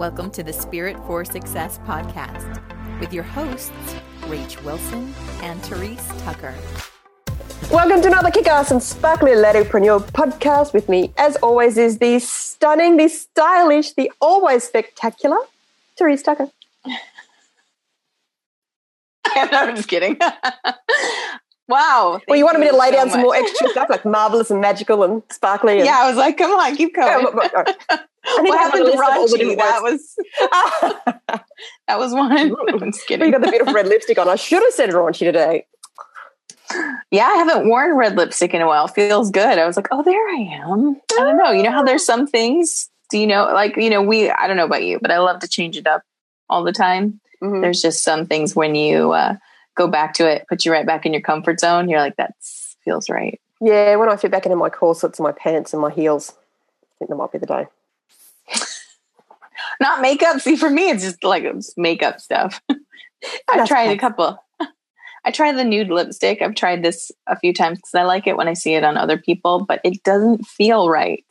Welcome to the Spirit for Success podcast with your hosts, Rach Wilson and Therese Tucker. Welcome to another kick-ass and sparkly letterpreneur podcast. With me, as always, is the stunning, the stylish, the always spectacular Therese Tucker. I'm just kidding. wow. Well, you wanted me to lay so down some more extra stuff like marvelous and magical and sparkly. And, Yeah, I was like, come on, keep going. What happened to list of all the raunchy? That was that was one. I'm just you got the beautiful red lipstick on. I should have said raunchy today. Yeah, I haven't worn red lipstick in a while. Feels good. I was like, oh, there I am. I don't know. You know how there's some things. Do you know, like you know, we? I don't know about you, but I love to change it up all the time. Mhm. There's just some things when you uh, go back to it, put you right back in your comfort zone. You're like, that feels right. Yeah, when I fit back into my corsets and my pants and my heels, I think that might be the day. Not makeup. See, for me, it's just like it's makeup stuff. I've that's tried a couple. I tried the nude lipstick. I've tried this a few times because I like it when I see it on other people, but it doesn't feel right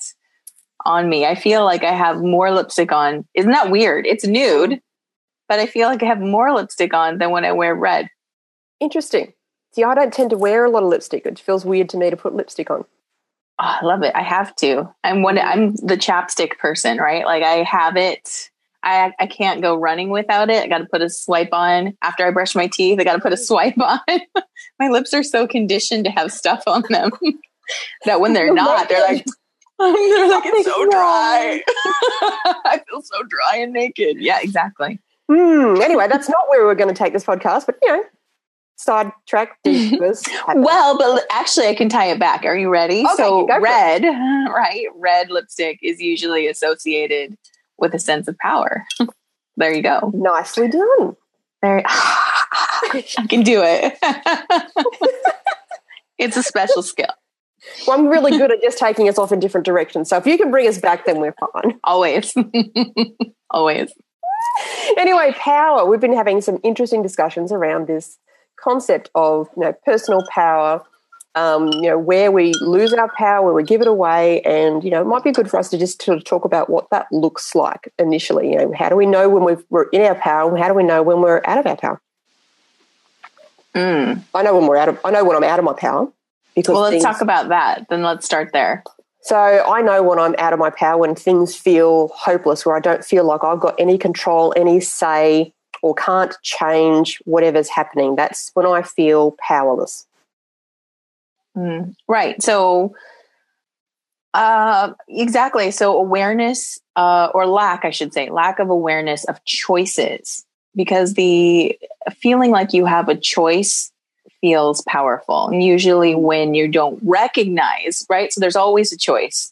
on me. I feel like I have more lipstick on. Isn't that weird? It's nude, but I feel like I have more lipstick on than when I wear red. Interesting. See, I don't tend to wear a lot of lipstick. It feels weird to me to put lipstick on. Oh, I love it. I have to. I'm one. I'm the chapstick person, right? Like I have it. I I can't go running without it. I got to put a swipe on after I brush my teeth. I got to put a swipe on. my lips are so conditioned to have stuff on them that when they're not, they're like they're like it's so dry. I feel so dry and naked. Yeah, exactly. Hmm. Anyway, that's not where we're going to take this podcast, but you know, sidetrack. divas happen. Well, but actually, I can tie it back. Are you ready? Okay, so, it. red, right? Red lipstick is usually associated with a sense of power. there you go. nicely done. There, I can do it. it's a special skill. Well, I'm really good at just taking us off in different directions. So if you can bring us back, then we're fine. Always, always. Anyway, power. We've been having some interesting discussions around this concept of you know personal power. Um, you know where we lose our power, where we give it away, and you know it might be good for us to just sort of talk about what that looks like initially. You know, how do we know when we've, we're in our power? and How do we know when we're out of our power? Mm. I know when we're out of. I know when I'm out of my power because Well, let's things- talk about that. Then let's start there. So I know when I'm out of my power, when things feel hopeless, where I don't feel like I've got any control, any say, or can't change whatever's happening. That's when I feel powerless. Mm, Right. So, uh, exactly. So, awareness uh, or lack, I should say, lack of awareness of choices, because the feeling like you have a choice feels powerful. And usually, when you don't recognize, right? So, there's always a choice.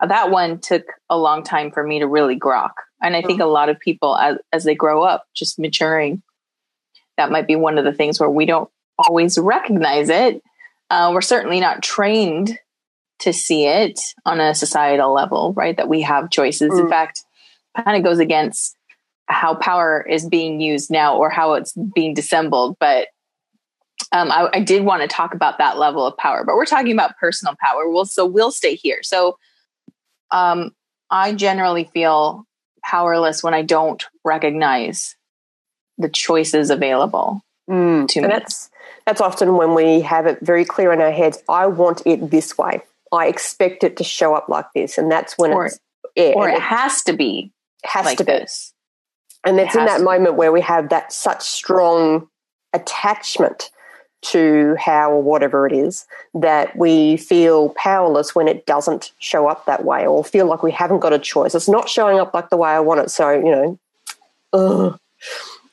Uh, that one took a long time for me to really grok. And I think a lot of people, as, as they grow up, just maturing, that might be one of the things where we don't always recognize it uh, we're certainly not trained to see it on a societal level, right? That we have choices. In Mm. fact, kind of goes against how power is being used now or how it's being dissembled. But um, I, I did want to talk about that level of power, but we're talking about personal power. Well, so we'll stay here. So um, I generally feel powerless when I don't recognize the choices available mm. to And me. that's that's often when we have it very clear in our heads. I want it this way. I expect it to show up like this, and that's when Or- it's yeah, or and it has to be has like to be. this. And it's It in that to moment where we have that such strong attachment to how or whatever it is that we feel powerless when it doesn't show up that way or feel like we haven't got a choice. It's not showing up like the way I want it. So, you know.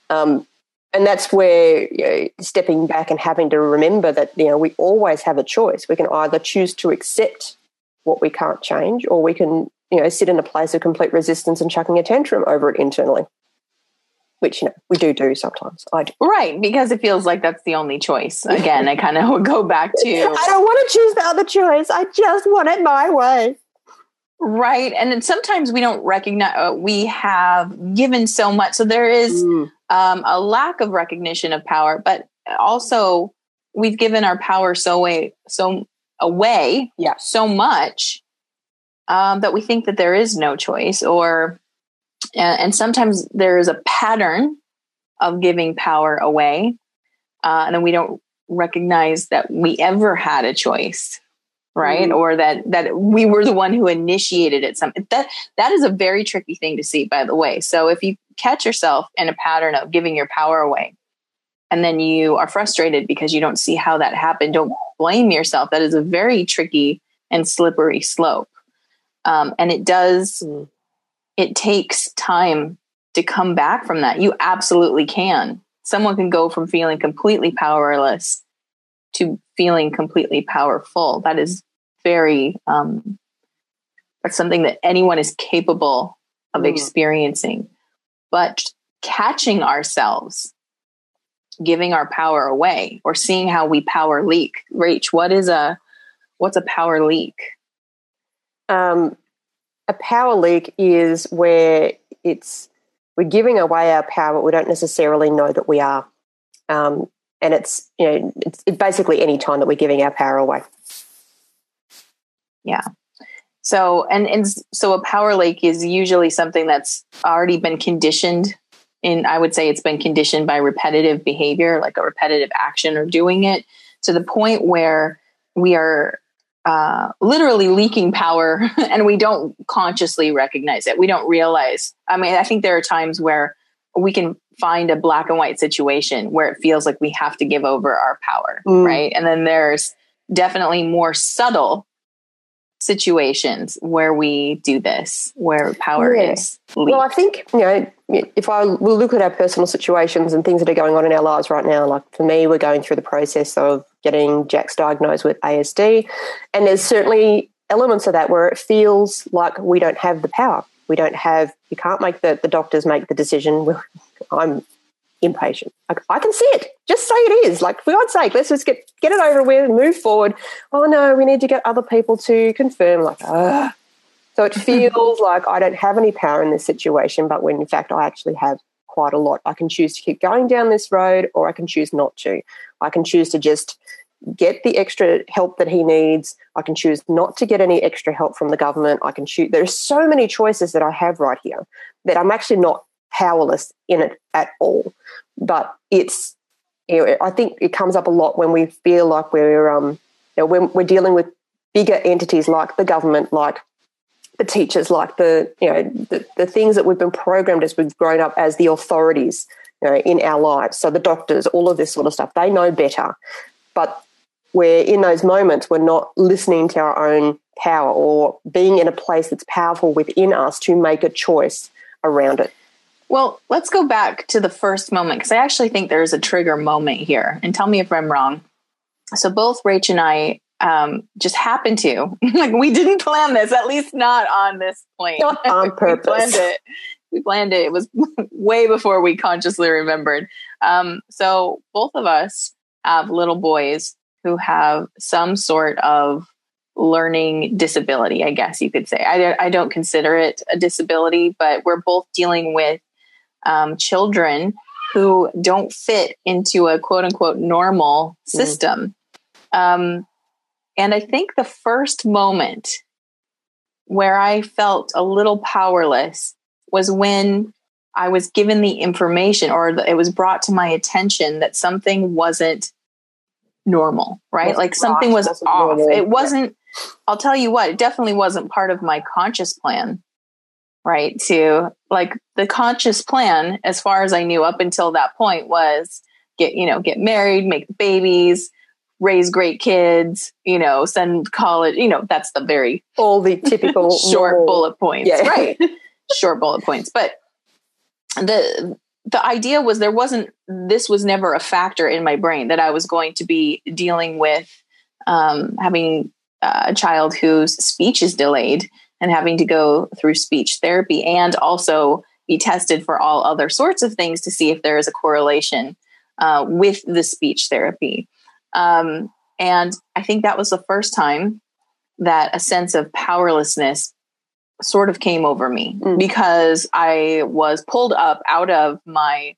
Um, and that's where you know, stepping back and having to remember that, you know, we always have a choice. We can either choose to accept what we can't change or we can, you know, sit in a place of complete resistance and chucking a tantrum over it internally which you know we do do sometimes. I do. Right, because it feels like that's the only choice. Again, I kind of would go back to I don't want to choose the other choice. I just want it my way. right, and then sometimes we don't recognize uh, we have given so much, so there is Mm. um, a lack of recognition of power, but also we've given our power so way so away, Yeah. so much um, that we think that there is no choice, or and, and sometimes there is a pattern of giving power away, uh, and then we don't recognize that we ever had a choice right? Mm. or that that we were the one who initiated it. Some that that is a very tricky thing to see by the way. So if you catch yourself in a pattern of giving your power away and then you are frustrated because you don't see how that happened don't blame yourself. That is a very tricky and slippery slope. Um, and it does mm. It takes time to come back from that you absolutely can someone can go from feeling completely powerless to feeling completely powerful. That is very, um, that's something that anyone is capable of mm. experiencing. But catching ourselves giving our power away or seeing how we power leak. Rach, what is a what's a power leak? Um, a power leak is where it's we're giving away our power, but we don't necessarily know that we are. Um, and it's you know it's, basically any time that we're giving our power away. Yeah. So and and so a power leak is usually something that's already been conditioned in I would say it's been conditioned by repetitive behavior, like a repetitive action or doing it to the point where we are uh, literally leaking power and we don't consciously recognize it. We don't realize. I mean, I think there are times where we can find a black and white situation where it feels like we have to give over our power, mm. right? And then there's definitely more subtle situations where we do this, where power yeah. is. Leaked. Well, I think, you know, if I will look at our personal situations and things that are going on in our lives right now, like for me, we're going through the process of getting Jack's diagnosed with ASD. And there's certainly elements of that where it feels like we don't have the power. We don't have, you can't make the, the doctors make the decision. I'm impatient. Like, I can see it. Just say it is. Like, for God's sake, let's just get, get it over with and move forward. Oh, no, we need to get other people to confirm. Like, ah. So it feels like I don't have any power in this situation, but when in fact I actually have quite a lot. I can choose to keep going down this road or I can choose not to. I can choose to just get the extra help that he needs. I can choose not to get any extra help from the government. I can choose. There's so many choices that I have right here that I'm actually not powerless in it at all. But it's, you know, I think it comes up a lot when we feel like we're, um, you know, when we're dealing with bigger entities like the government, like the teachers, like the, you know, the, the things that we've been programmed as we've grown up as the authorities, you know, in our lives. So the doctors, all of this sort of stuff, they know better. But we're in those moments, we're not listening to our own power or being in a place that's powerful within us to make a choice around it. Well, let's go back to the first moment because I actually think there's a trigger moment here. And tell me if I'm wrong. So both Rach and I um, just happened to like we didn't plan this, at least not on this plane. Not on purpose. we planned it. We planned it. It was way before we consciously remembered. Um, so both of us have little boys who have some sort of learning disability, I guess you could say. I, I don't consider it a disability, but we're both dealing with um, children who don't fit into a quote unquote normal mm-hmm. system. Mm. Um, and I think the first moment where I felt a little powerless was when I was given the information or it was brought to my attention that something wasn't normal, right? like something was off. Normal. It wasn't, I'll tell you what, it definitely wasn't part of my conscious plan right? To like the conscious plan, as far as I knew up until that point, was get, you know, get married, make babies, raise great kids, you know, send college, you know, that's the very all the typical short normal. bullet points, yeah. right? short bullet points. But the the idea was there wasn't this was never a factor in my brain that I was going to be dealing with um, having a child whose speech is delayed and having to go through speech therapy and also be tested for all other sorts of things to see if there is a correlation uh, with the speech therapy. Um, and I think that was the first time that a sense of powerlessness sort of came over me mm. because I was pulled up out of my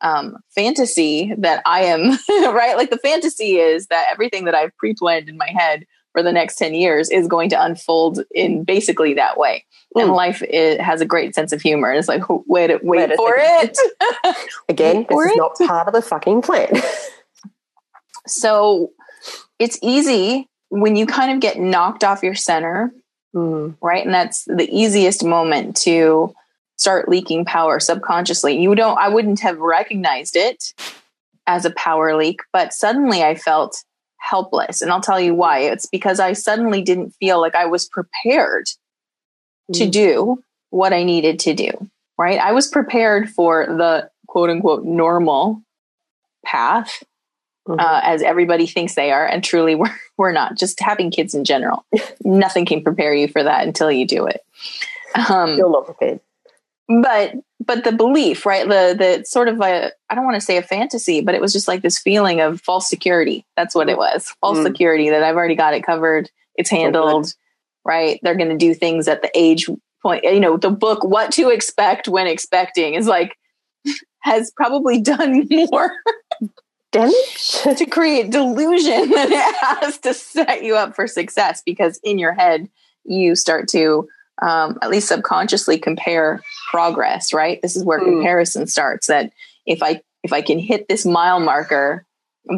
um, fantasy that I am, right? Like the fantasy is that everything that I've pre planned in my head for the next 10 years is going to unfold in basically that way. Mm. And life it has a great sense of humor. And it's like, wait, wait, wait for it. Again, this is it. not part of the fucking plan. so it's easy when you kind of get knocked off your center, mm. right? And that's the easiest moment to start leaking power subconsciously. You don't, I wouldn't have recognized it as a power leak, but suddenly I felt helpless. And I'll tell you why. It's because I suddenly didn't feel like I was prepared mm. to do what I needed to do, right? I was prepared for the quote unquote normal path. Mm-hmm. Uh, as everybody thinks they are, and truly we're, we're not. Just having kids in general, nothing can prepare you for that until you do it. Um, Still not prepared but but the belief right the the sort of a i don't want to say a fantasy but it was just like this feeling of false security that's what it was false mm. security that i've already got it covered it's handled so right they're going to do things at the age point you know the book what to expect when expecting is like has probably done more damage? To create delusion that it has to set you up for success because in your head you start to um, at least subconsciously compare progress right? This is where mm. comparison starts that if i if i can hit this mile marker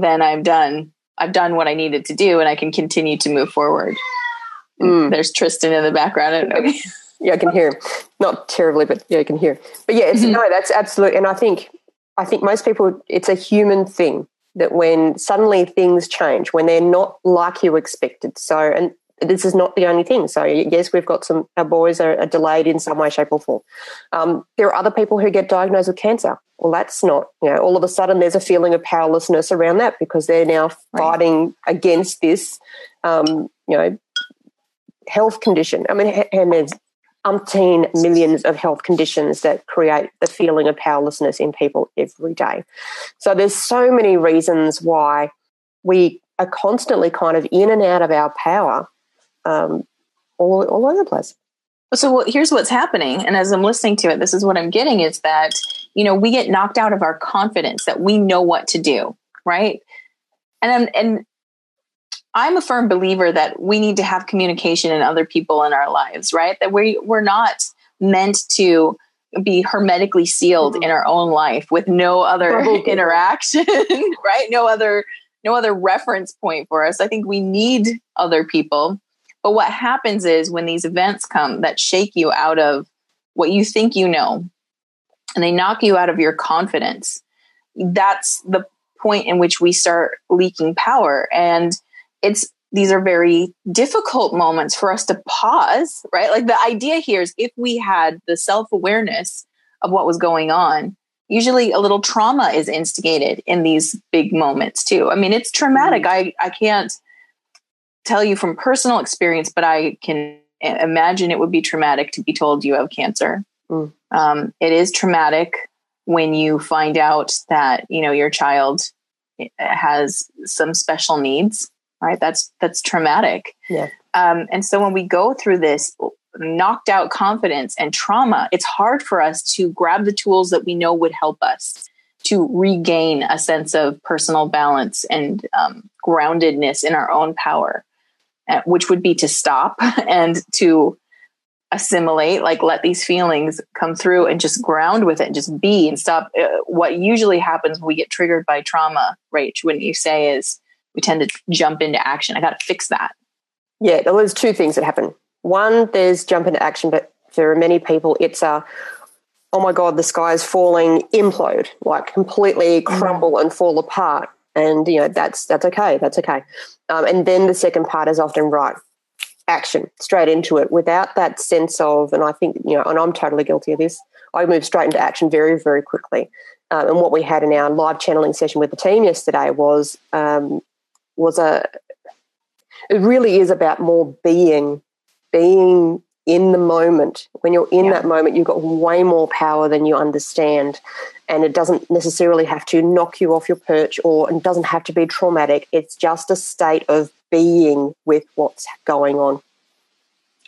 then i've done. I've done what i needed to do and i can continue to move forward. Mm. there's tristan in the background. Yeah i can hear. Not terribly but yeah i can hear. But yeah it's mm-hmm. no that's absolute and i think i think most people it's a human thing that when suddenly things change when they're not like you expected so and this is not the only thing. So yes, we've got some our boys are, are delayed in some way, shape, or form. Um, there are other people who get diagnosed with cancer. Well, that's not you know all of a sudden there's a feeling of powerlessness around that because they're now fighting right. against this um, you know health condition. I mean, and there's umpteen millions of health conditions that create the feeling of powerlessness in people every day. So there's so many reasons why we are constantly kind of in and out of our power um, all, all over the place. So here's what's happening. And as I'm listening to it, this is what I'm getting is that, you know, we get knocked out of our confidence that we know what to do. Right. And and I'm a firm believer that we need to have communication and other people in our lives, right? That we, we're not meant to be hermetically sealed mm-hmm. in our own life with no other interaction, right? No other, no other reference point for us. I think we need other people but what happens is when these events come that shake you out of what you think you know and they knock you out of your confidence, that's the point in which we start leaking power. And it's these are very difficult moments for us to pause, right? Like the idea here is if we had the self awareness of what was going on, usually a little trauma is instigated in these big moments too. I mean, it's traumatic. Mm-hmm. I, I can't tell you from personal experience, but I can imagine it would be traumatic to be told you have cancer. Mm. Um, it is traumatic when you find out that you know your child eh, has some special needs. Right? That's that's traumatic. Yeah. Um, and so when we go through this knocked out confidence and trauma, it's hard for us to grab the tools that we know would help us to regain a sense of personal balance and um, groundedness in our own power. Uh, which would be to stop and to assimilate, like let these feelings come through and just ground with it and just be and stop. Uh, what usually happens when we get triggered by trauma, Rach, when you say is we tend to jump into action. I got to fix that. Yeah, there's two things that happen. One, there's jump into action, but for many people, it's a oh my god, the sky is falling, implode, like completely mm-hmm. crumble mm. and fall apart and you know that's that's okay that's okay um, and then the second part is often right action straight into it without that sense of and i think you know and i'm totally guilty of this i move straight into action very very quickly um, and what we had in our live channeling session with the team yesterday was um, was a it really is about more being being in the moment. When you're in yeah. that moment, you've got way more power than you understand. And it doesn't necessarily have to knock you off your perch or it doesn't have to be traumatic. It's just a state of being with what's going on.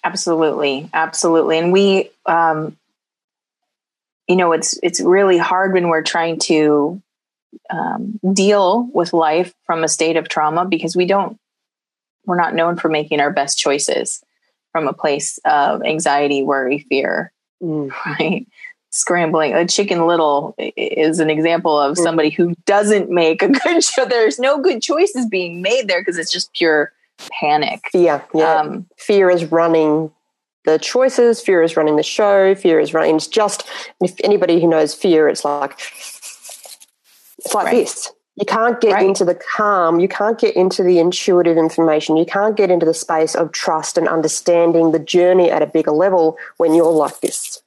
Absolutely. Absolutely. And we, um, you know, it's, it's really hard when we're trying to um, deal with life from a state of trauma because we don't we're not known for making our best choices from a place of anxiety, worry, fear, Mm. right? Scrambling. A chicken little is an example of Mm. somebody who doesn't make a good show There's no good choices being made there because it's just pure panic. Fear. Yeah. Um, fear is running the choices. Fear is running the show. Fear is running. It's just, if anybody who knows fear, it's like, it's like Right. this. You can't get Right. into the calm. You can't get into the intuitive information. You can't get into the space of trust and understanding the journey at a bigger level when you're like this.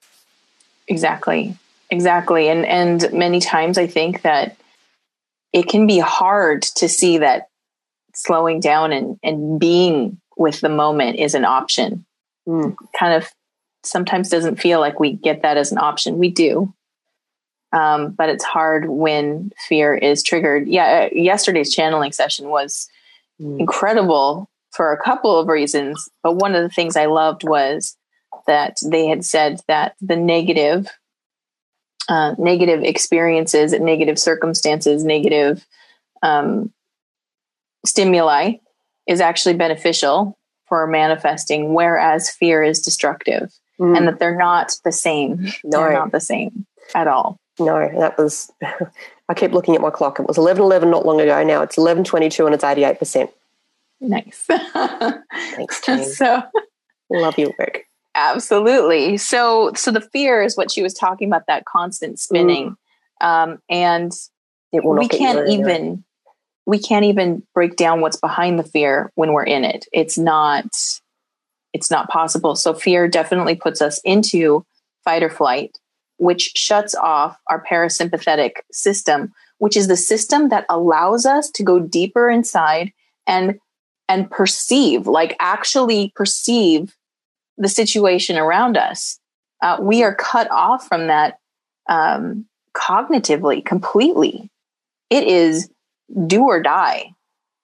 Exactly. Exactly. And and many times I think that it can be hard to see that slowing down and, and being with the moment is an option. Mm. Kind of sometimes doesn't feel like we get that as an option. We do. Um, but it's hard when fear is triggered. Yeah, uh, yesterday's channeling session was Mm. incredible for a couple of reasons. But one of the things I loved was that they had said that the negative, uh, negative experiences, negative circumstances, negative um, stimuli is actually beneficial for manifesting, whereas fear is destructive, Mm. and that they're not the same. They're not the same at all. No, that was. I keep looking at my clock. It was eleven eleven not long ago. Now it's eleven twenty two, and it's eighty eight percent. Nice. Thanks, so Love your work. Absolutely. So, so the fear is what she was talking about that constant spinning, um, and It will we can't even we can't even break down what's behind the fear when we're in it. It's not it's not possible. So, fear definitely puts us into fight or flight, which shuts off our parasympathetic system, which is the system that allows us to go deeper inside and and perceive, like actually perceive the situation around us. Uh, we are cut off from that um, cognitively completely. It is do or die,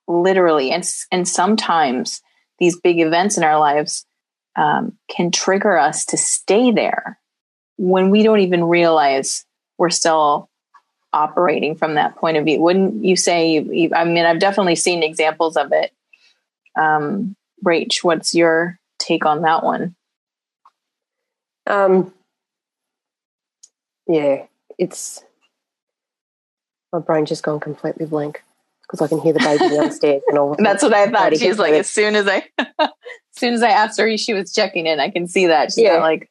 literally, and and sometimes these big events in our lives um, can trigger us to stay there when we don't even realize we're still operating from that point of view. Wouldn't you say? You, you, I mean, I've definitely seen examples of it. Um, Rach, what's your take on that one? Um, yeah, it's my brain just gone completely blank because I can hear the baby downstairs and all. That's what I thought. She's like, as soon as I, as soon as I asked her, she was checking in. I can see that. She's Yeah. like,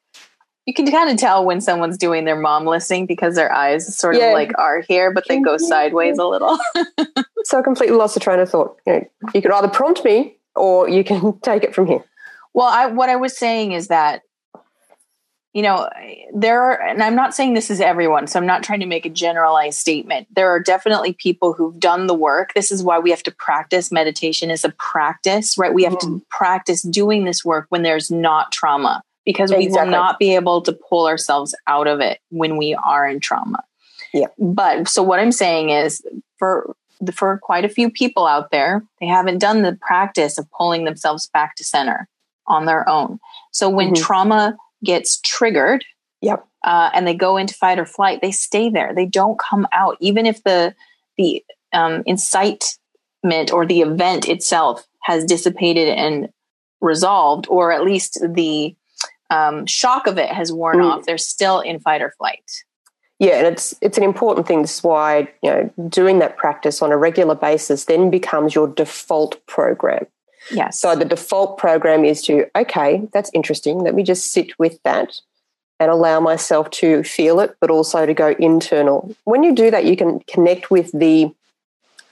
you can kind of tell when someone's doing their mom listening because their eyes sort Yeah. of like are here, but they go mm-hmm. sideways a little. so I completely lost the train of thought. You know, you could either prompt me or you can take it from here. Well, I, what I was saying is that, you know, there are, and I'm not saying this is everyone, so I'm not trying to make a generalized statement. There are definitely people who've done the work. This is why we have to practice. Meditation as a practice, right? We have to mm-hmm. practice doing this work when there's not trauma because we Exactly. will not be able to pull ourselves out of it when we are in trauma. Yeah. But so what I'm saying is for for quite a few people out there, they haven't done the practice of pulling themselves back to center on their own. So when Mhm. trauma gets triggered, Yep. uh, and they go into fight or flight, they stay there. They don't come out, even if the the um, incitement or the event itself has dissipated and resolved, or at least the um, shock of it has worn Mm. off. They're still in fight or flight. Yeah, and it's it's an important thing. This is why you know doing that practice on a regular basis then becomes your default program. Yes. So the default program is to okay, that's interesting. Let me just sit with that and allow myself to feel it, but also to go internal. When you do that, you can connect with the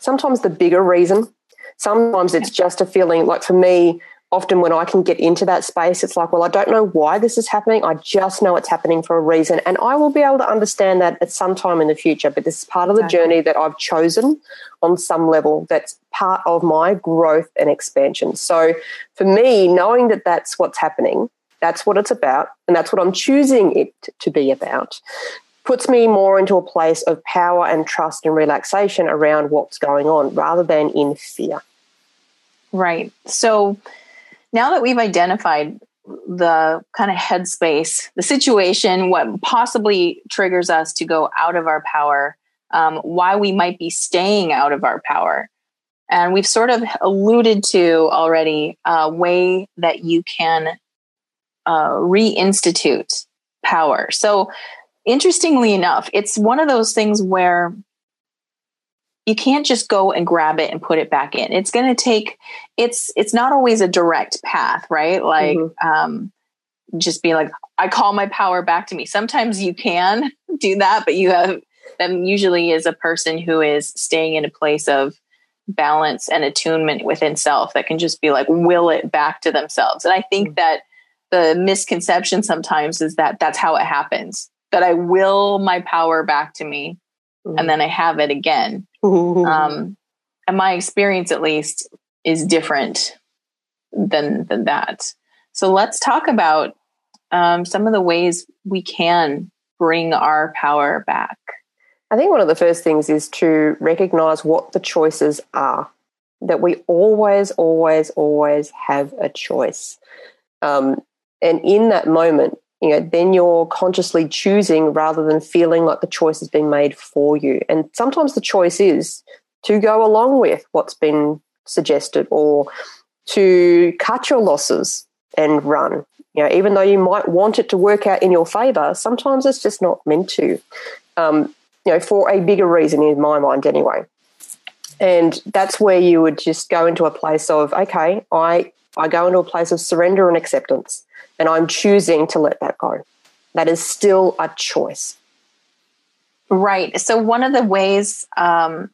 sometimes the bigger reason. Sometimes it's just a feeling. Like for me, often when I can get into that space, it's like, well, I don't know why this is happening. I just know it's happening for a reason. And I will be able to understand that at some time in the future. But this is part of the Exactly. journey that I've chosen on some level that's part of my growth and expansion. So for me, knowing that that's what's happening, that's what it's about, and that's what I'm choosing it to be about, puts me more into a place of power and trust and relaxation around what's going on rather than in fear. Right. So now that we've identified the kind of headspace, the situation, what possibly triggers us to go out of our power, um, why we might be staying out of our power, And we've sort of alluded to already a way that you can uh, reinstitute power. So, interestingly enough, it's one of those things where you can't just go and grab it and put it back in. It's going to take. It's it's not always a direct path, right? Like, mm-hmm. um, just be like, I call my power back to me. Sometimes you can do that, but you have them usually is a person who is staying in a place of balance and attunement within self that can just be like will it back to themselves. And I think mm-hmm. that the misconception sometimes is that that's how it happens that I will my power back to me mm-hmm. and then I have it again. Um, and my experience, at least, is different than than that. So let's talk about um, some of the ways we can bring our power back. I think one of the first things is to recognize what the choices are. That we always, always, always have a choice. Um, and in that moment, you know, then you're consciously choosing rather than feeling like the choice has been made for you. And sometimes the choice is to go along with what's been suggested or to cut your losses and run. You know, even though you might want it to work out in your favor, sometimes it's just not meant to. Um, you know, for a bigger reason in my mind anyway. And that's where you would just go into a place of, okay, I, I go into a place of surrender and acceptance, and I'm choosing to let that go. That is still a choice. Right. So, one of the ways um,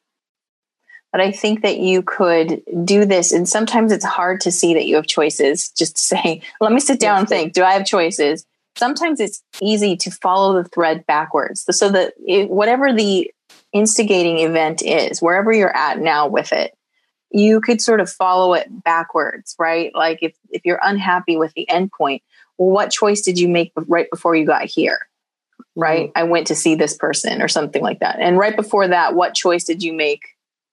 that I think that you could do this, and sometimes it's hard to see that you have choices, just to say, let me sit down and think, do I have choices? sometimes it's easy to follow the thread backwards. So that it, whatever the instigating event is, wherever you're at now with it, you could sort of follow it backwards, right? Like if, if you're unhappy with the endpoint, well, what choice did you make right before you got here? Right? Mm-hmm. I went to see this person or something like that. And right before that, what choice did you make?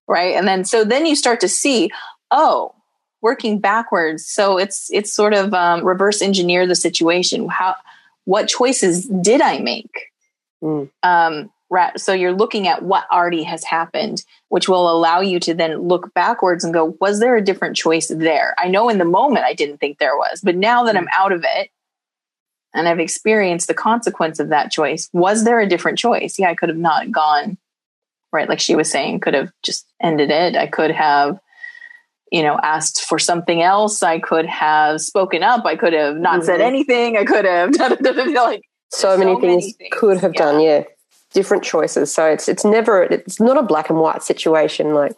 Right. And then so then you start to see, oh, working backwards. So it's it's sort of um, reverse engineer the situation. How what choices did I make? Mm. Um, so you're looking at what already has happened, which will allow you to then look backwards and go, was there a different choice there? I know in the moment I didn't think there was, but now that mm. I'm out of it and I've experienced the consequence of that choice, was there a different choice? Yeah, I could have not gone right, like she was saying, could have just ended it. I could have you know, asked for something else. I could have spoken up. I could have not mm-hmm. said anything. I could have like so, many, so things many, things could have yeah. done. Yeah, different choices. So it's it's never it's not a black and white situation. Like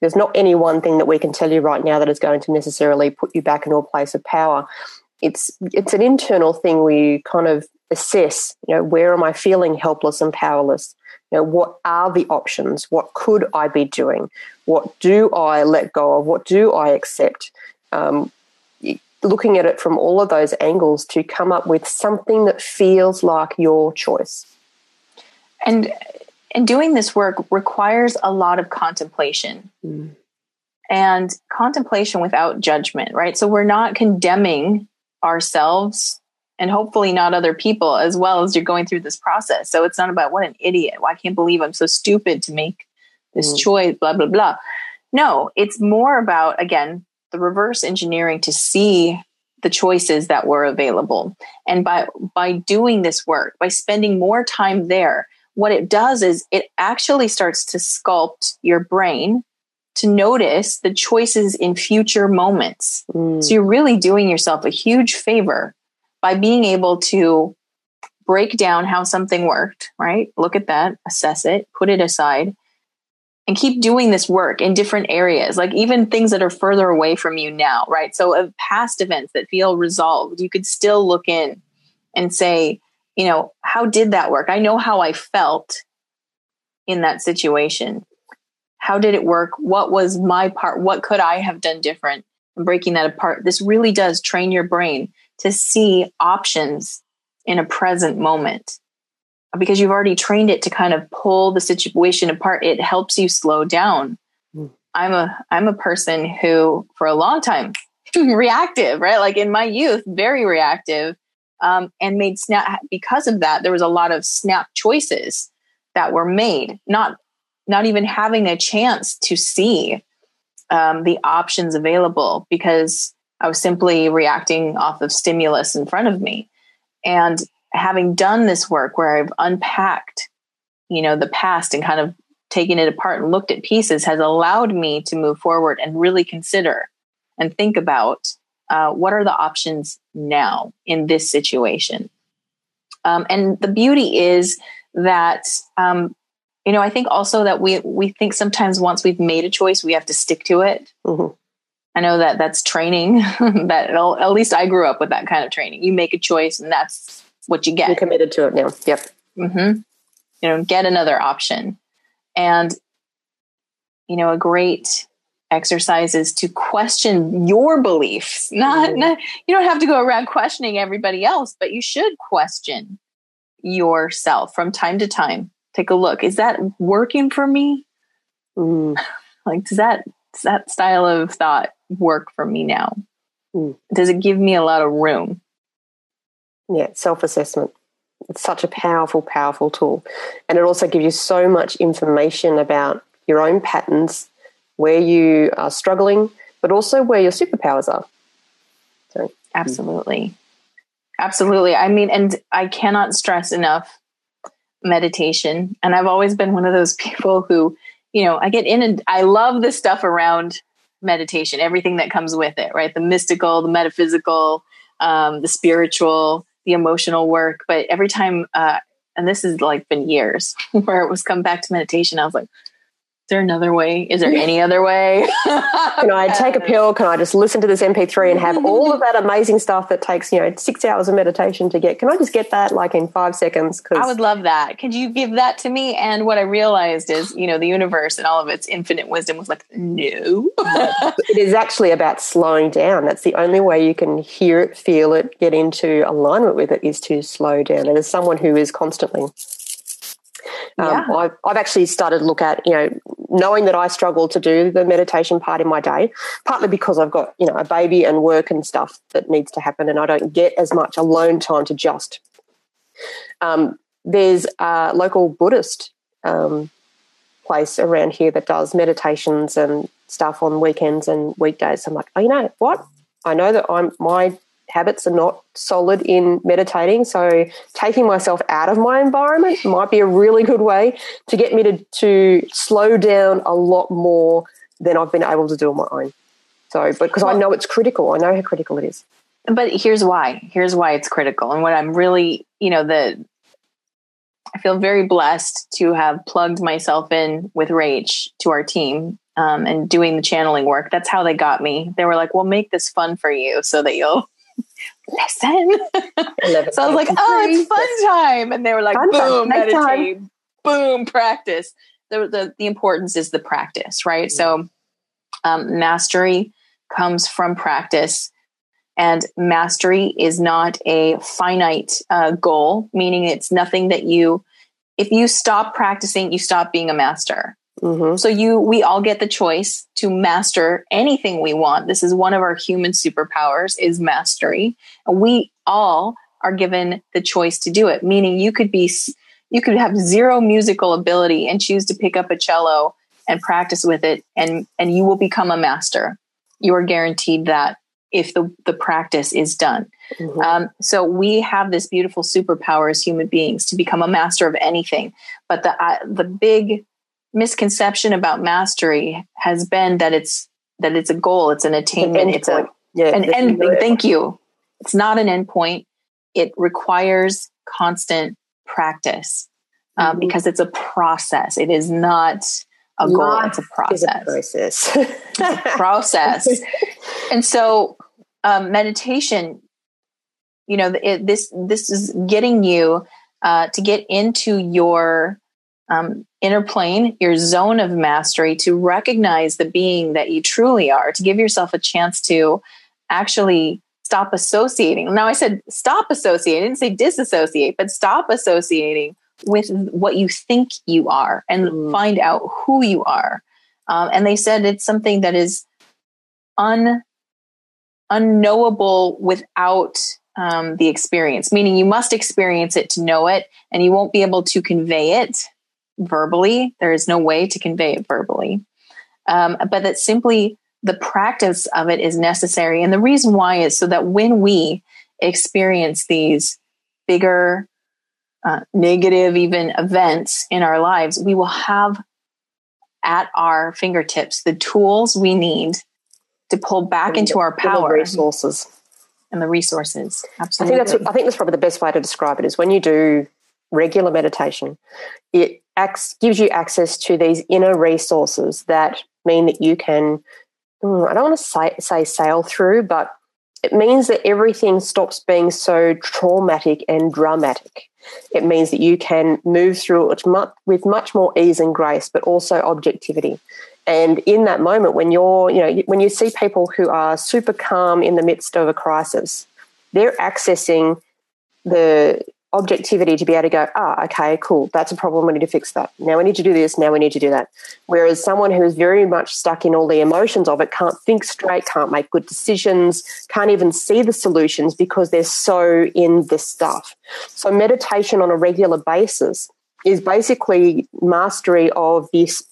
there's not any one thing that we can tell you right now that is going to necessarily put you back into a place of power. It's it's an internal thing where you kind of assess. You know, where am I feeling helpless and powerless? You know, what are the options? What could I be doing? What do I let go of? What do I accept? Um, looking at it from all of those angles to come up with something that feels like your choice. And and doing this work requires a lot of contemplation. Mm. And contemplation without judgment, right? So we're not condemning ourselves and hopefully not other people as well as you're going through this process. So it's not about what an idiot. Well, I can't believe I'm so stupid to make this mm. choice, blah, blah, blah. No, it's more about, again, the reverse engineering to see the choices that were available. And by by doing this work, by spending more time there, what it does is it actually starts to sculpt your brain to notice the choices in future moments. Mm. So you're really doing yourself a huge favor by being able to break down how something worked, right? Look at that, assess it, put it aside, and keep doing this work in different areas, like even things that are further away from you now, right? So, of past events that feel resolved, you could still look in and say, you know, how did that work? I know how I felt in that situation. How did it work? What was my part? What could I have done different? And breaking that apart, this really does train your brain to see options in a present moment because you've already trained it to kind of pull the situation apart it helps you slow down mm. i'm a i'm a person who for a long time reactive right like in my youth very reactive um, and made snap because of that there was a lot of snap choices that were made not not even having a chance to see um, the options available because I was simply reacting off of stimulus in front of me. And having done this work where I've unpacked, you know, the past and kind of taken it apart and looked at pieces has allowed me to move forward and really consider and think about uh, what are the options now in this situation. Um, and the beauty is that um, you know i think also that we we think sometimes once we've made a choice we have to stick to it mm-hmm. i know that that's training that at least i grew up with that kind of training you make a choice and that's what you get you're committed to it now yep mm-hmm. you know get another option and you know a great exercise is to question your beliefs not, mm-hmm. not you don't have to go around questioning everybody else but you should question yourself from time to time take a look. Is that working for me? Mm. Like, does that does that style of thought work for me now? Mm. Does it give me a lot of room? Yeah, self assessment. It's such a powerful, powerful tool. And it also gives you so much information about your own patterns, where you are struggling, but also where your superpowers are. So, Absolutely. Absolutely. I mean, and I cannot stress enough meditation. And I've always been one of those people who, you know, I get in and I love the stuff around meditation, everything that comes with it, right? The mystical, the metaphysical, um, the spiritual, the emotional work. But every time, uh, and this has like been years where it was come back to meditation, I was like, there another way? Is there any other way? Can I take a pill? Can I just listen to this MP3 and have all of that amazing stuff that takes, you know, six hours of meditation to get? Can I just get that like in five seconds? Cause I would love that. Could you give that to me? And what I realized is, you know, the universe and all of its infinite wisdom was like, no. it is actually about slowing down. That's the only way you can hear it, feel it, get into alignment with it is to slow down. And as someone who is constantly um, yeah. I've, I've, actually started to look at, you know, knowing that I struggle to do the meditation part in my day, partly because I've got, you know, a baby and work and stuff that needs to happen and I don't get as much alone time to just. Um, there's a local Buddhist um, place around here that does meditations and stuff on weekends and weekdays. I'm like, oh, you know what? I know that I'm my habits are not solid in meditating. So taking myself out of my environment might be a really good way to get me to, to slow down a lot more than I've been able to do on my own. So, because well, I know it's critical, I know how critical it is. But here's why. Here's why it's critical. And what I'm really, you know, the I feel very blessed to have plugged myself in with Rach to our team um, and doing the channeling work. That's how they got me. They were like, "We'll make this fun for you so that you'll listen. so I was like, oh, it's fun time. And they were like, fun boom, meditate, boom, practice. The, the, the importance is the practice, right? Mm-hmm. So um, mastery comes from practice. And mastery is not a finite uh, goal, meaning it's nothing that you, if you stop practicing, you stop being a master. Mm-hmm. So you, we all get the choice to master anything we want. This is one of our human superpowers is mastery. And we all are given the choice to do it. Meaning you could be, you could have zero musical ability and choose to pick up a cello and practice with it and, and you will become a master. You are guaranteed that if the, the practice is done. Mm-hmm. Um, so we have this beautiful superpower as human beings to become a master of anything. But the, uh, the big misconception about mastery has been that it's that it's a goal, it's an attainment, an it's a yeah, an. Thank you. It's not an endpoint. It requires constant practice um, mm-hmm. because it's a process. It is not a goal. Life it's a process. A process. it's a process. and so, um, meditation. You know, it, this this is getting you uh, to get into your um, inner plane, your zone of mastery, to recognize the being that you truly are, to give yourself a chance to actually stop associating. Now, I said stop associating, I didn't say disassociate, but stop associating with what you think you are and mm. find out who you are. Um, and they said it's something that is un unknowable without um, the experience, meaning you must experience it to know it, and you won't be able to convey it verbally. There is no way to convey it verbally. Um, but that simply the practice of it is necessary. And the reason why is so that when we experience these bigger, uh, negative, even events in our lives, we will have at our fingertips the tools we need to pull back and into our power resources and the resources absolutely i think that's i think that's probably the best way to describe it is when you do regular meditation it gives you access to these inner resources that mean that you can hmm, i don't want to say, say sail through but it means that everything stops being so traumatic and dramatic it means that you can move through it with much more ease and grace, but also objectivity. And in that moment, when you're, you know, when you see people who are super calm in the midst of a crisis, they're accessing the objectivity to be able to go, ah, okay, cool, that's a problem. We need to fix that. Now we need to do this. Now we need to do that. Whereas someone who is very much stuck in all the emotions of it can't think straight, can't make good decisions, can't even see the solutions because they're so in the stuff. So meditation on a regular basis is basically mastery of this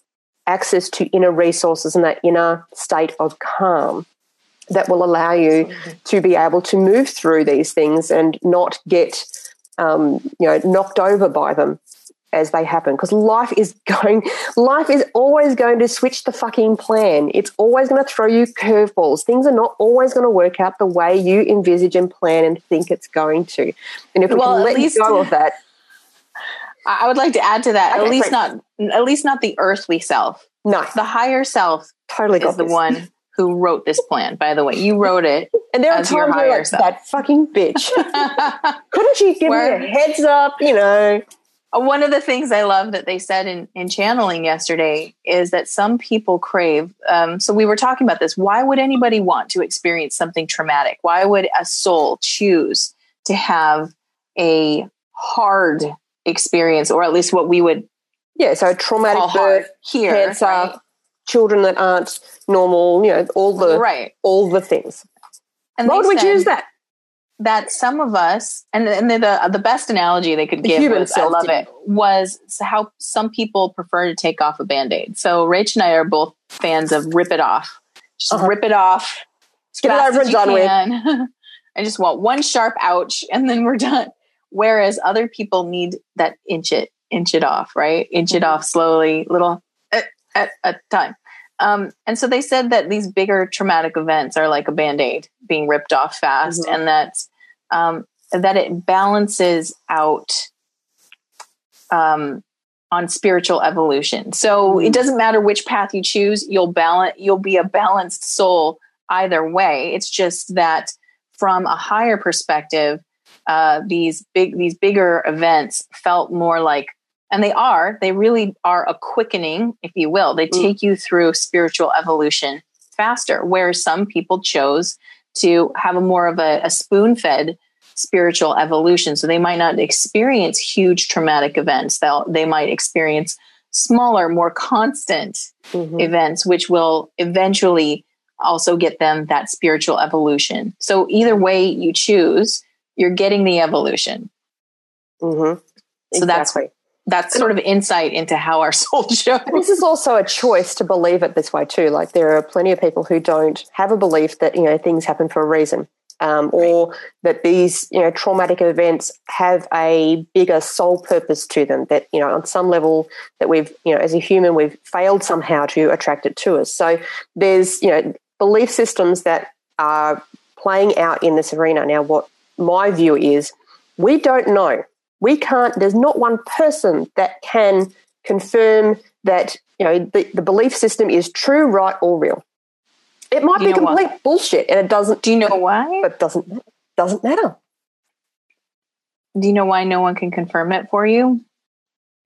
access to inner resources and that inner state of calm that will allow you to be able to move through these things and not get um, you know knocked over by them as they happen. Because life is going life is always going to switch the fucking plan. It's always going to throw you curveballs. Things are not always going to work out the way you envisage and plan and think it's going to. And if we well, can let least, go of that i would like to add to that okay, at least not at least not the earthly self. No. The higher self totally is the one who wrote this plan, by the way. You wrote it. And there are times where like, self. that fucking bitch. Couldn't you give where, me a heads up, you know? One of the things I love that they said in, in channeling yesterday is that some people crave. Um, so we were talking about this. Why would anybody want to experience something traumatic? Why would a soul choose to have a hard experience, or at least what we would yeah, so traumatic birth, here, cancer, right? Children that aren't normal, you know, all the right, all the things. And Why would we choose that? That some of us, and, and the, the, the best analogy they could the give, was, I love it, was how some people prefer to take off a band aid. So Rach and I are both fans of rip it off. Just uh-huh. rip it off. Get it over and done with. I just want one sharp ouch and then we're done. Whereas other people need that inch it, inch it off, right? Inch mm-hmm. it off slowly, little at, at a time. Um, and so they said that these bigger traumatic events are like a band aid being ripped off fast, mm-hmm. and that um, that it balances out um, on spiritual evolution. So mm-hmm. it doesn't matter which path you choose; you'll balance. You'll be a balanced soul either way. It's just that from a higher perspective, uh, these big these bigger events felt more like and they are they really are a quickening if you will they mm. take you through spiritual evolution faster where some people chose to have a more of a, a spoon fed spiritual evolution so they might not experience huge traumatic events they'll they might experience smaller more constant mm-hmm. events which will eventually also get them that spiritual evolution so either way you choose you're getting the evolution mm-hmm. so exactly. that's that's sort of insight into how our soul shows. This is also a choice to believe it this way too. Like there are plenty of people who don't have a belief that you know things happen for a reason, um, or that these you know traumatic events have a bigger soul purpose to them. That you know on some level that we've you know as a human we've failed somehow to attract it to us. So there's you know belief systems that are playing out in this arena now. What my view is, we don't know we can't, there's not one person that can confirm that, you know, the, the belief system is true, right, or real. It might be complete what? bullshit and it doesn't. Do you know why? But doesn't doesn't matter. Do you know why no one can confirm it for you?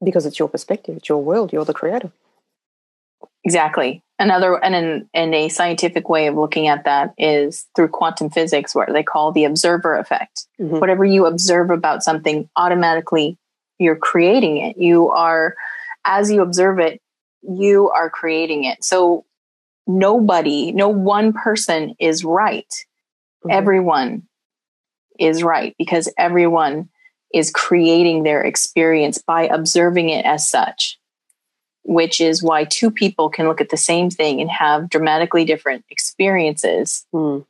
Because it's your perspective, it's your world, you're the creator. Exactly. Another and in, in a scientific way of looking at that is through quantum physics, where they call the observer effect. Mm-hmm. Whatever you observe about something, automatically you're creating it. You are, as you observe it, you are creating it. So nobody, no one person is right. Mm-hmm. Everyone is right because everyone is creating their experience by observing it as such. Which is why two people can look at the same thing and have dramatically different experiences Mm.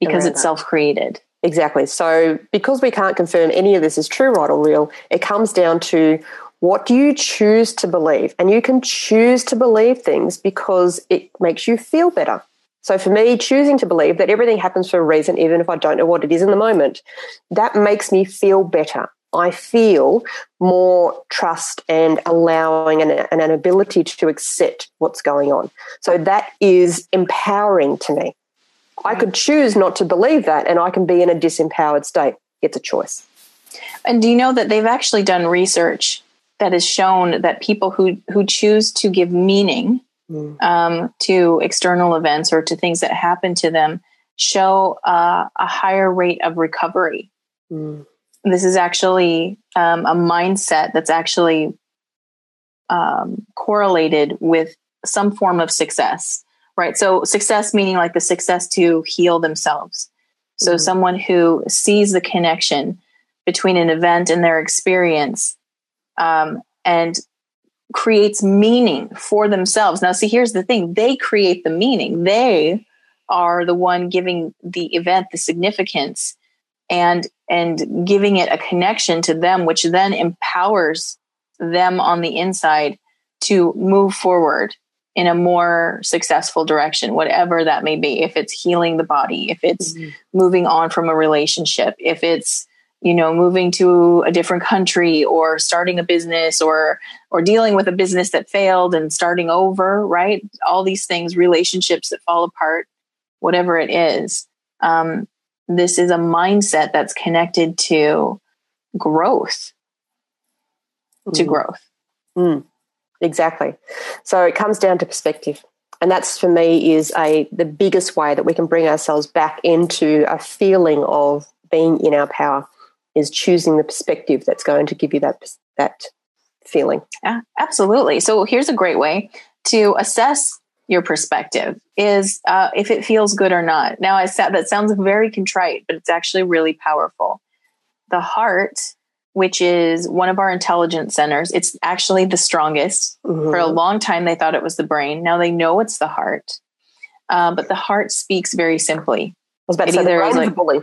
because it's self created. Exactly. So, because we can't confirm any of this is true, right, or real, it comes down to what do you choose to believe? And you can choose to believe things because it makes you feel better. So, for me, choosing to believe that everything happens for a reason, even if I don't know what it is in the moment, that makes me feel better. I feel more trust and allowing and, and an ability to accept what's going on. So, that is empowering to me. I could choose not to believe that and I can be in a disempowered state. It's a choice. And do you know that they've actually done research that has shown that people who who choose to give meaning Mm. um, to external events or to things that happen to them show uh, a higher rate of recovery. Mm. This is actually um, a mindset that's actually um, correlated with some form of success, right? So, success meaning like the success to heal themselves. So, Mhm. someone who sees the connection between an event and their experience um, and creates meaning for themselves. Now, see, here's the thing they create the meaning, they are the one giving the event the significance and and giving it a connection to them which then empowers them on the inside to move forward in a more successful direction whatever that may be if it's healing the body if it's Mhm. moving on from a relationship if it's you know moving to a different country or starting a business or or dealing with a business that failed and starting over right all these things relationships that fall apart whatever it is um, this is a mindset that's connected to growth to Mm. growth Mm. Exactly. So it comes down to perspective. And that's for me is a the biggest way that we can bring ourselves back into a feeling of being in our power is choosing the perspective that's going to give you that that feeling. Yeah, absolutely. So here's a great way to assess your perspective is uh, if it feels good or not. Now, I said that sounds very contrite, but it's actually really powerful. The heart, which is one of our intelligence centers, it's actually the strongest. Mhm. For a long time, they thought it was the brain. Now they know it's the heart. Uh, but the heart speaks very simply. I was about it to say the either is brain's like- bully.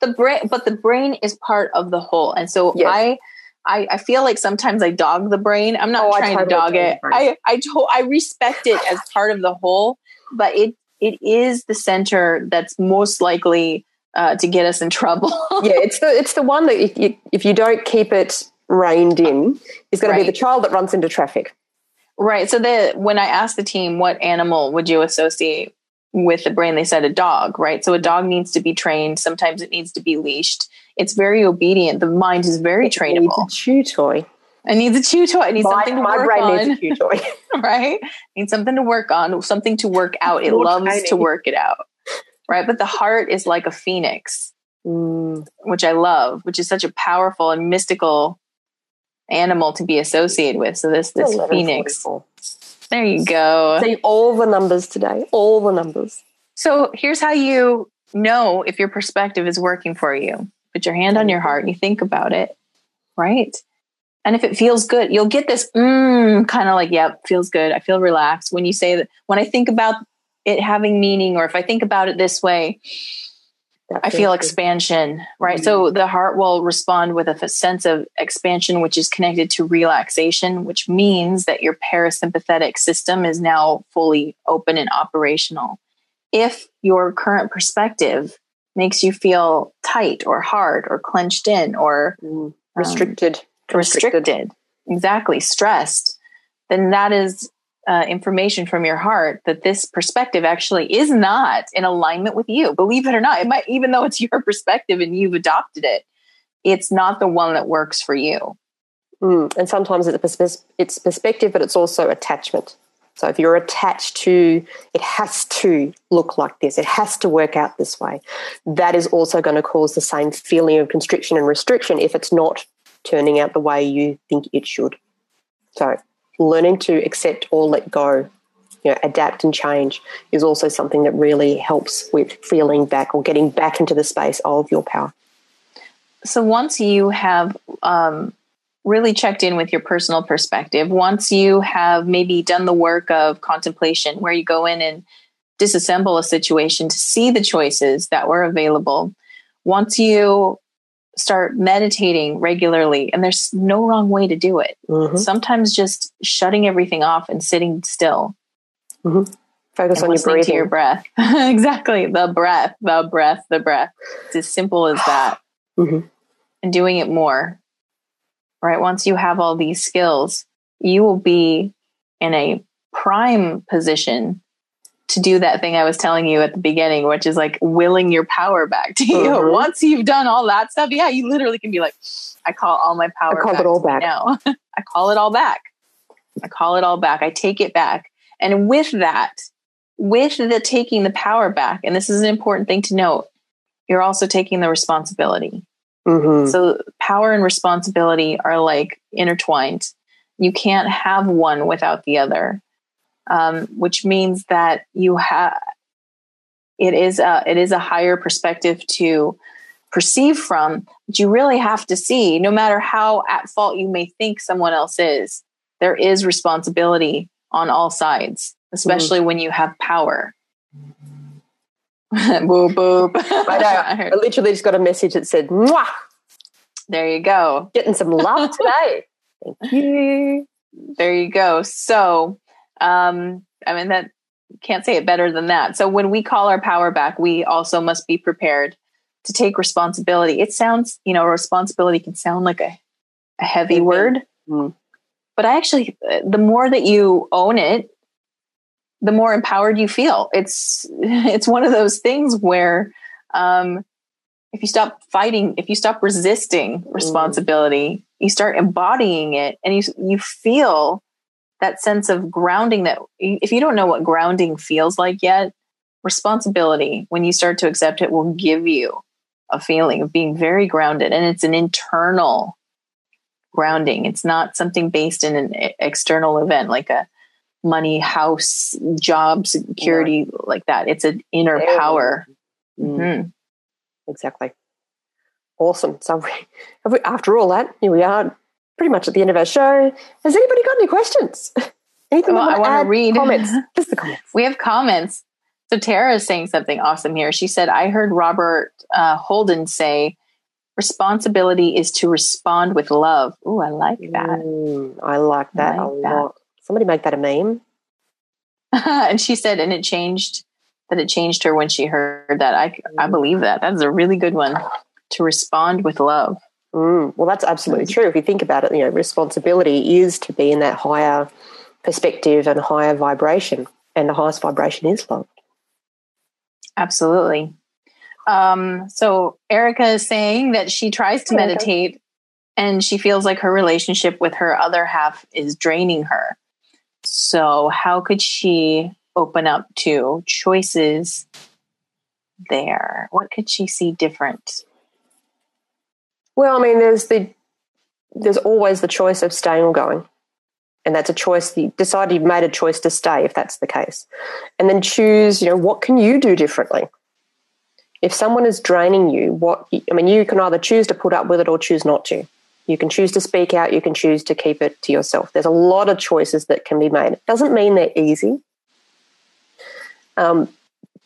the brain but the brain is part of the whole and so Yes. I, I i feel like sometimes i dog the brain. I'm not Oh, trying to dog it. i i to- i respect it as part of the whole but it it is the center that's most likely uh, to get us in trouble. Yeah, it's the it's the one that if you, if you don't keep it reined in, is going to be the child that runs into traffic. right so the when i asked the team what animal would you associate with the brain they said a dog right? So a dog needs to be trained. Sometimes it needs to be leashed it's very obedient the mind is very It trainable needs a chew toy. it needs a chew toy it needs My, something to my work brain on needs a chew toy. right? Need something to work on, something to work out. It More loves training. to work it out, right? But the heart is like a phoenix, Mm. which I love, which is such a powerful and mystical animal to be associated with. So this this phoenix, there you go. See all the numbers today, all the numbers. So here's how you know if your perspective is working for you. Put your hand on your heart, and you think about it, right? And if it feels good, you'll get this mm, kind of like, yep, feels good. I feel relaxed. When you say that, when I think about it having meaning, or if I think about it this way, That I feel good. expansion, right? So the heart will respond with a sense of expansion, which is connected to relaxation, which means that your parasympathetic system is now fully open and operational. If your current perspective makes you feel tight or hard or clenched in or Mm. um, restricted. restricted, exactly, stressed, then that is uh, information from your heart that this perspective actually is not in alignment with you. Believe it or not, it might, even though it's your perspective and you've adopted it, it's not the one that works for you. Mm. And sometimes it's, it's perspective, but it's also attachment. So if you're attached to, it has to look like this, it has to work out this way, that is also going to cause the same feeling of constriction and restriction if it's not turning out the way you think it should. So learning to accept or let go, you know, adapt and change is also something that really helps with feeling back or getting back into the space of your power. So once you have um, really checked in with your personal perspective, once you have maybe done the work of contemplation, where you go in and disassemble a situation to see the choices that were available, once you start meditating regularly, and there's no wrong way to do it. Mm-hmm. Sometimes just shutting everything off and sitting still. Mm-hmm. Focus on your breathing. to your breath. exactly. The breath, the breath, the breath. It's as simple as that. Mhm. And doing it more. Right. Once you have all these skills, you will be in a prime position to do that thing I was telling you at the beginning, which is like willing your power back to you. Mhm. Once you've done all that stuff, yeah, you literally can be like, I call all my power I call back it all back. now. I call it all back. I call it all back. I take it back. And with that, with the taking the power back, and this is an important thing to note, you're also taking the responsibility. Mhm. So power and responsibility are like intertwined. You can't have one without the other, um, which means that you have. It is a it is a higher perspective to perceive from, but you really have to see. No matter how at fault you may think someone else is, there is responsibility on all sides, especially when you have power. boop boop. I know. I literally just got a message that said, Mwah! there you go. getting some love today. Thank you. there you go so um i mean that can't say it better than that so when we call our power back we also must be prepared to take responsibility it sounds you know responsibility can sound like a, a heavy Mhm. word Mm. but I actually the more that you own it the more empowered you feel. It's it's one of those things where um if you stop fighting if you stop resisting responsibility you start embodying it and you you feel that sense of grounding that if you don't know what grounding feels like yet responsibility when you start to accept it will give you a feeling of being very grounded. And it's an internal grounding. It's not something based in an external event like a money house job security like that it's an inner There. power Mm. Mhm. Exactly. Awesome. So, we, have we, after all that, here we are, pretty much at the end of our show. Has anybody got any questions? Anything Well, they I want add? read. comments. Just the comments. We have comments. So Tara is saying something awesome here. She said, I heard Robert uh, Holden say, responsibility is to respond with love. Ooh, I like that. Mm, I like that I a like that. lot. Somebody make that a meme. and she said, and it changed, that it changed her when she heard that. I, I believe that. That's a really good one to respond with love. Mm, well, that's absolutely true. If you think about it, you know, responsibility is to be in that higher perspective and higher vibration, and the highest vibration is love. Absolutely. Um, so Erica is saying that she tries to meditate and she feels like her relationship with her other half is draining her. So how could she open up to choices there? What could she see different? Well, I mean, there's the there's always the choice of staying or going, and that's a choice. You decide you've made a choice to stay, if that's the case, and then choose. You know, what can you do differently? If someone is draining you, what I mean, you can either choose to put up with it or choose not to. You can choose to speak out. You can choose to keep it to yourself. There's a lot of choices that can be made. It doesn't mean they're easy, um,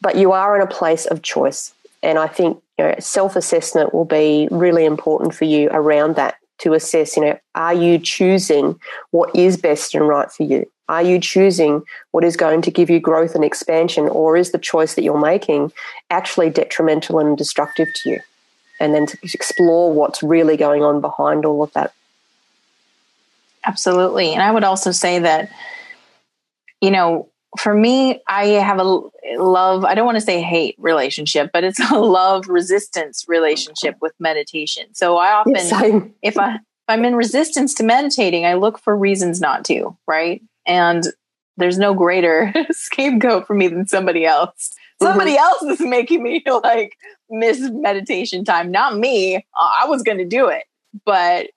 but you are in a place of choice. And I think you know, self assessment will be really important for you around that to assess, you know, are you choosing what is best and right for you? Are you choosing what is going to give you growth and expansion, or is the choice that you're making actually detrimental and destructive to you? And then to explore what's really going on behind all of that. Absolutely. And I would also say that, you know, for me, I have a love, I don't want to say hate relationship, but it's a love resistance relationship with meditation. So I often, Same. if I, if I'm in resistance to meditating, I look for reasons not to, right? And there's no greater scapegoat for me than somebody else. Somebody mm-hmm. else is making me like miss meditation time, not me. Uh, I was going to do it, but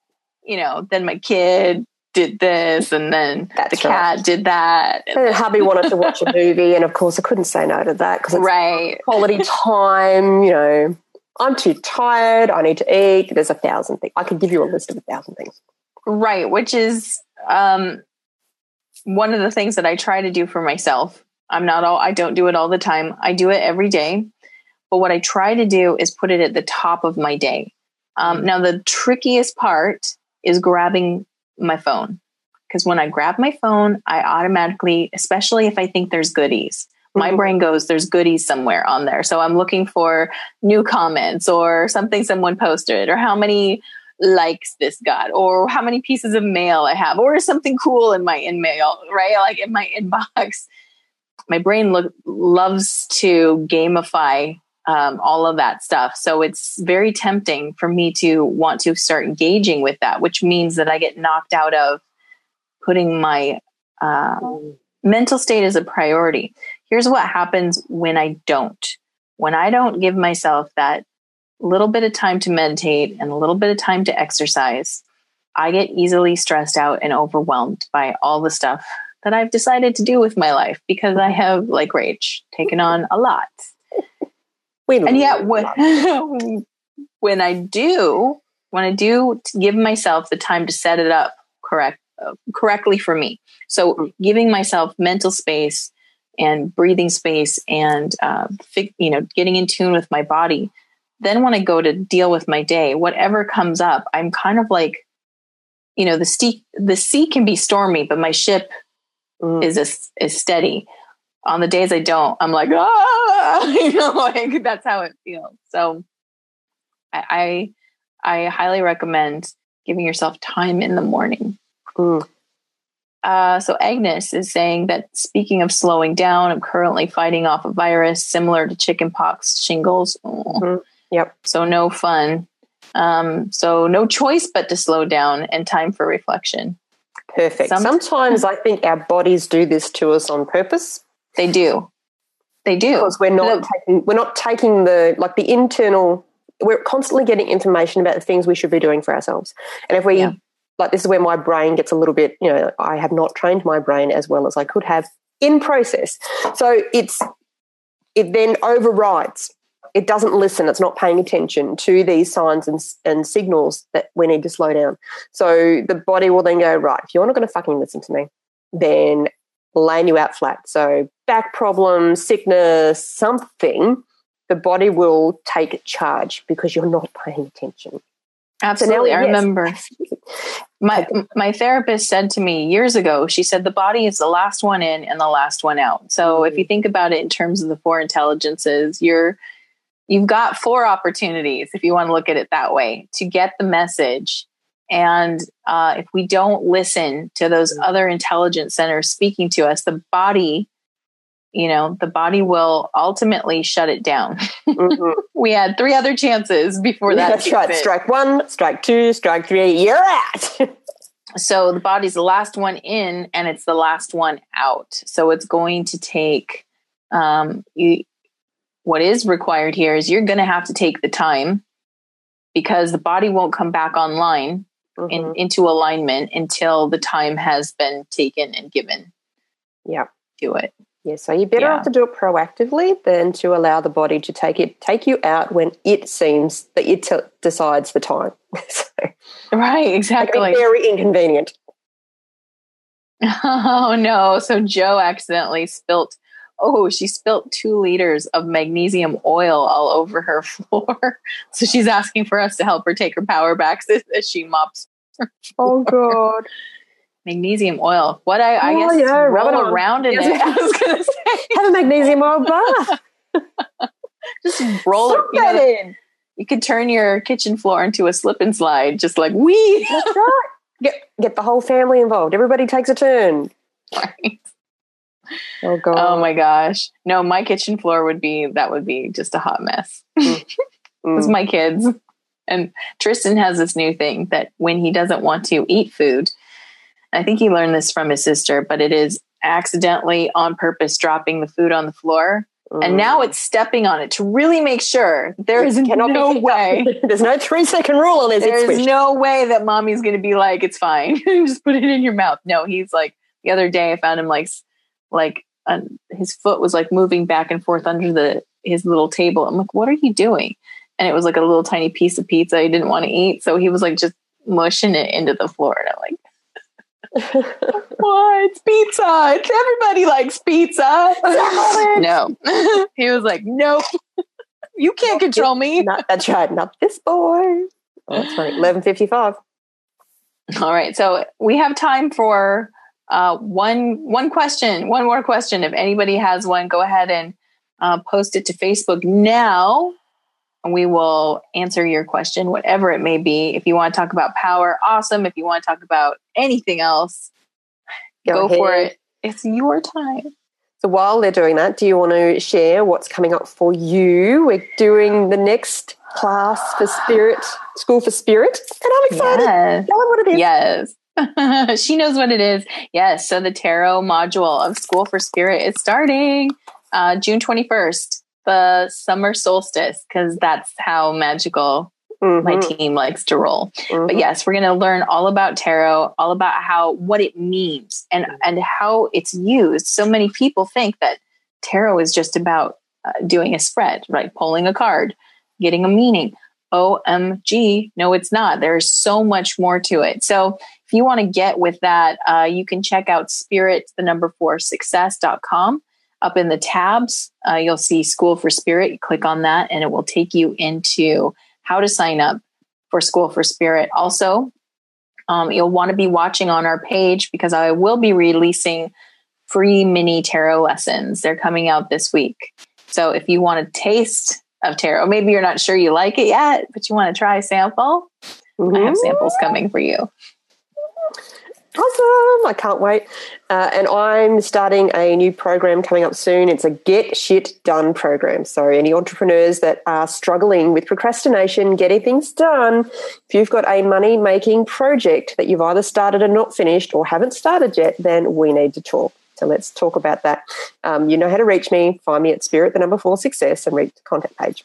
you know, then my kid did this, and then That's the cat right. did that. And then hubby wanted to watch a movie, and of course, I couldn't say no to that because it's right. quality time. You know, I'm too tired. I need to eat. There's a thousand things. I could give you a list of a thousand things. Right, which is um, one of the things that I try to do for myself. I'm not all, I don't do it all the time. I do it every day. But what I try to do is put it at the top of my day. Um, mm-hmm. now, the trickiest part is grabbing my phone. Because when I grab my phone, I automatically, especially if I think there's goodies, my mm-hmm. brain goes, there's goodies somewhere on there. So I'm looking for new comments or something someone posted or how many likes this got or how many pieces of mail I have or something cool in my in mail, right? Like in my inbox. My brain lo- loves to gamify um, all of that stuff. So it's very tempting for me to want to start engaging with that, which means that I get knocked out of putting my uh, mental state as a priority. Here's what happens when I don't. When I don't give myself that little bit of time to meditate and a little bit of time to exercise, I get easily stressed out and overwhelmed by all the stuff that I've decided to do with my life because I have, like Rach, taken on a lot. And yet, when, when I do, when I do give myself the time to set it up correct, uh, correctly for me, so giving myself mental space and breathing space and uh, you know getting in tune with my body then when I go to deal with my day, whatever comes up, I'm kind of like, you know, the sea the sea can be stormy, but my ship mm. is a, is steady. On the days I don't, I'm like, ah, you know, like that's how it feels. So I I, I highly recommend giving yourself time in the morning. Mm. Uh, so Agnes is saying that speaking of slowing down, I'm currently fighting off a virus similar to chickenpox, shingles. Mm-hmm. Yep. So no fun. Um, so no choice but to slow down and time for reflection. Perfect. Some- Sometimes I think our bodies do this to us on purpose. They do. They do because we're not no. taking we're not taking the like the internal. We're constantly getting information about the things we should be doing for ourselves, and if we yeah. like this is where my brain gets a little bit. You know, I have not trained my brain as well as I could have in process, so it's it then overrides it doesn't listen, it's not paying attention to these signs and, and signals that we need to slow down. So the body will then go, right, if you're not going to fucking listen to me, then laying you out flat. So back problems, sickness, something, the body will take charge because you're not paying attention. Absolutely. So now, I yes. remember my my therapist said to me years ago, she said the body is the last one in and the last one out. So mm-hmm. if you think about it in terms of the four intelligences, you're you've got four opportunities, if you want to look at it that way, to get the message. And uh, if we don't listen to those mm-hmm. other intelligence centers speaking to us, the body, you know, the body will ultimately shut it down. Mm-hmm. we had three other chances before that. That's right. Strike one, strike two, strike three, you're out. so the body's the last one in and it's the last one out. So it's going to take um, you, what is required here is you're going to have to take the time because the body won't come back online mm-hmm. in, into alignment until the time has been taken and given. Yeah. Do it. Yeah, so you better yeah. have to do it proactively than to allow the body to take it take you out when it seems that it t- decides the time. so, right, exactly. very inconvenient. Oh no! So Joe accidentally spilt oh, she spilt two liters of magnesium oil all over her floor. so she's asking for us to help her take her power back as she mops. Oh God. Magnesium oil. What I, I oh, guess yeah, roll it around in yes, it. I was gonna say have a magnesium oil bath. just roll Slip it you know, in. You could turn your kitchen floor into a slip and slide, just like we. That's right. Get get the whole family involved. Everybody takes a turn. Right. Oh god. Oh my gosh. No, my kitchen floor would be that would be just a hot mess. Mm. It's my kids. And Tristan has this new thing that when he doesn't want to eat food, I think he learned this from his sister, but it is accidentally on purpose dropping the food on the floor. Mm. And now it's stepping on it to really make sure there is no way. There's no three second rule on this. There's no way that mommy's going to be like, it's fine. Just put it in your mouth. No, he's like, the other day I found him like like uh, his foot was like moving back and forth under the his little table. I'm like, what are you doing? And it was like a little tiny piece of pizza he didn't want to eat. So he was like just mushing it into the floor. And I'm like, what? It's pizza. It's everybody likes pizza. no. he was like, nope. You can't control me. Not, that's right. Not this boy. Oh, that's funny. Eleven fifty-five. All right. So we have time for uh, one one question, one more question. If anybody has one, go ahead and uh, post it to Facebook now. And we will answer your question, whatever it may be. If you want to talk about power, awesome. If you want to talk about anything else, go, go for it. It's your time. So while they're doing that, do you want to share what's coming up for you? We're doing the next class for Spirit, School for Spirit, and I'm excited. Yes. Tell them what it is. Yes. she knows what it is. Yes. So the tarot module of School for Spirit is starting uh, June 21st, the summer solstice, because that's how magical Mm-hmm. my team likes to roll. Mm-hmm. But yes, we're going to learn all about tarot, all about how what it means and mm-hmm. and how it's used. So many people think that tarot is just about uh, doing a spread, right? Pulling a card, getting a meaning. OMG, no, it's not. There's so much more to it. So if you want to get with that, uh, you can check out spirit, the number four success.com. Up in the tabs, uh, you'll see School for Spirit. You click on that and it will take you into how to sign up for School for Spirit. Also, um, you'll want to be watching on our page because I will be releasing free mini tarot lessons. They're coming out this week. So if you want a taste of tarot, maybe you're not sure you like it yet, but you want to try a sample, mm-hmm. I have samples coming for you. Awesome! I can't wait. Uh, and I'm starting a new program coming up soon. It's a Get Shit Done program. So, any entrepreneurs that are struggling with procrastination, getting things done, if you've got a money making project that you've either started and not finished or haven't started yet, then we need to talk. So, let's talk about that. Um, you know how to reach me. Find me at Spirit, the number four success, and read the contact page.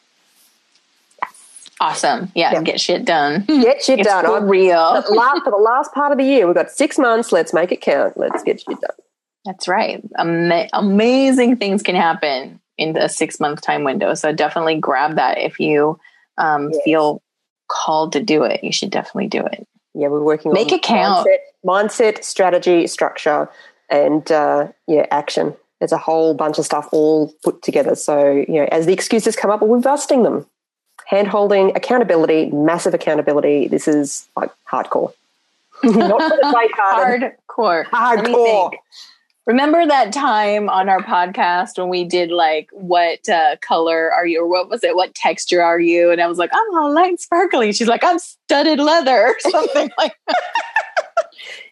Awesome. Yeah, yeah, get shit done. Get shit it's done. For real. last, for the last part of the year, we've got six months. Let's make it count. Let's get shit done. That's right. Ama- amazing things can happen in the six month time window. So definitely grab that if you um, yes. feel called to do it. You should definitely do it. Yeah, we're working Make it count. Mindset, mindset, strategy, structure, and uh, yeah, action. There's a whole bunch of stuff all put together. So, you know, as the excuses come up, we're busting them hand holding, accountability, massive accountability. This is like hardcore. Not for the Hardcore. Hardcore. Remember that time on our podcast when we did like what uh, color are you or what was it? What texture are you? And I was like, I'm all light and sparkly. She's like, I'm studded leather or something like that.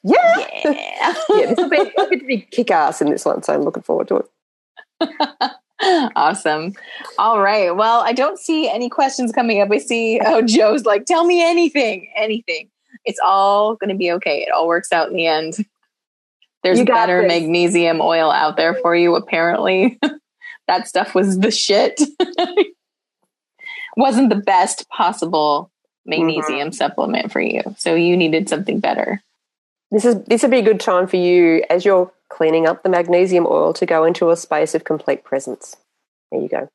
Yeah. Yeah. yeah this will be, going to be kick ass in this one. So I'm looking forward to it. awesome. All right. Well, I don't see any questions coming up. I see, oh, Joe's like, tell me anything, anything. It's all going to be okay. It all works out in the end. There's better this. magnesium oil out there for you, apparently. that stuff was the shit. Wasn't the best possible magnesium mm-hmm. supplement for you. So you needed something better. This is this would be a good time for you as you're cleaning up the magnesium oil to go into a space of complete presence. There you go.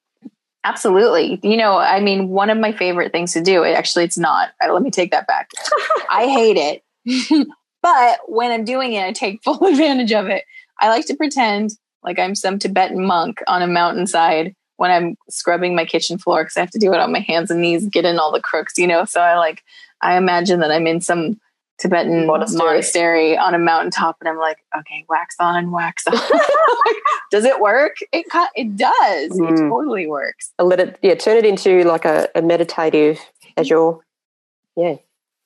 Absolutely. You know, I mean, one of my favorite things to do, actually, it's not. Let me take that back. I hate it. but when I'm doing it, I take full advantage of it. I like to pretend like I'm some Tibetan monk on a mountainside when I'm scrubbing my kitchen floor because I have to do it on my hands and knees, get in all the crooks, you know? So I like, I imagine that I'm in some Tibetan monastery. on a mountaintop, and I'm like, okay, wax on, wax off. does it work? It it does. Mm. It totally works. Let it, yeah, turn it into like a, a meditative as your, yeah,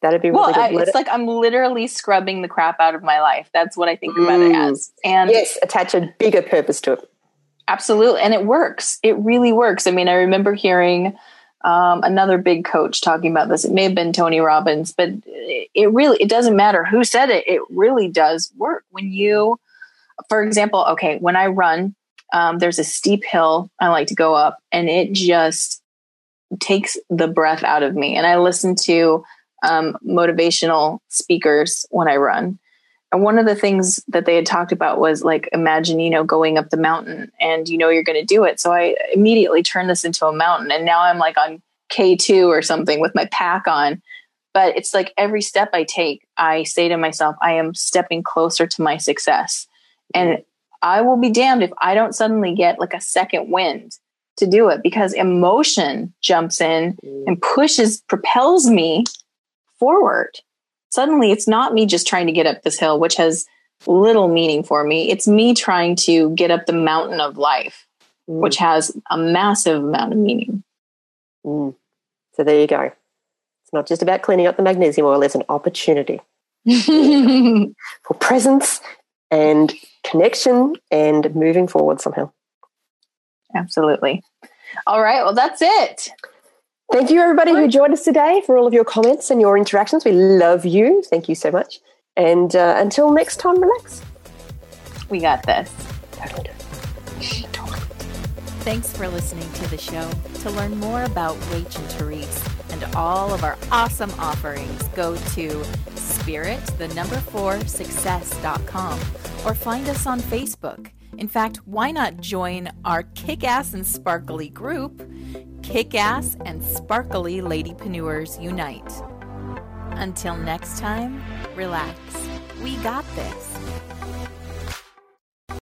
that'd be well. really I, it's it. like I'm literally scrubbing the crap out of my life. That's what I think mm. about it mm. as. And yes, attach a bigger purpose to it. Absolutely, and it works. It really works. I mean, I remember hearing um, another big coach talking about this. It may have been Tony Robbins, but it really it doesn't matter who said it. It really does work when you, for example, okay, when I run, um, there's a steep hill I like to go up, and it just takes the breath out of me. And I listen to um, motivational speakers when I run. And one of the things that they had talked about was like, imagine, you know, going up the mountain and you know you're going to do it. So I immediately turned this into a mountain. And now I'm like on K2 or something with my pack on. but it's like every step I take, I say to myself, I am stepping closer to my success. And I will be damned if I don't suddenly get like a second wind to do it because emotion jumps in mm. and pushes, propels me forward. Suddenly, it's not me just trying to get up this hill, which has little meaning for me. It's me trying to get up the mountain of life, mm. which has a massive amount of meaning. Mm. So there you go. It's not just about cleaning up the magnesium oil, it's an opportunity for presence and connection and moving forward somehow. Absolutely. All right. Well, that's it. Thank you, everybody who joined us today, for all of your comments and your interactions. We love you. Thank you so much. And uh, until next time, relax. We got this. Thanks for listening to the show. To learn more about Rach and Therese and all of our awesome offerings, go to spirit, the number four, success.com or find us on Facebook. In fact, why not join our kick ass and sparkly group, Kick Ass and Sparkly Ladypreneurs Unite? Until next time, relax. We got this.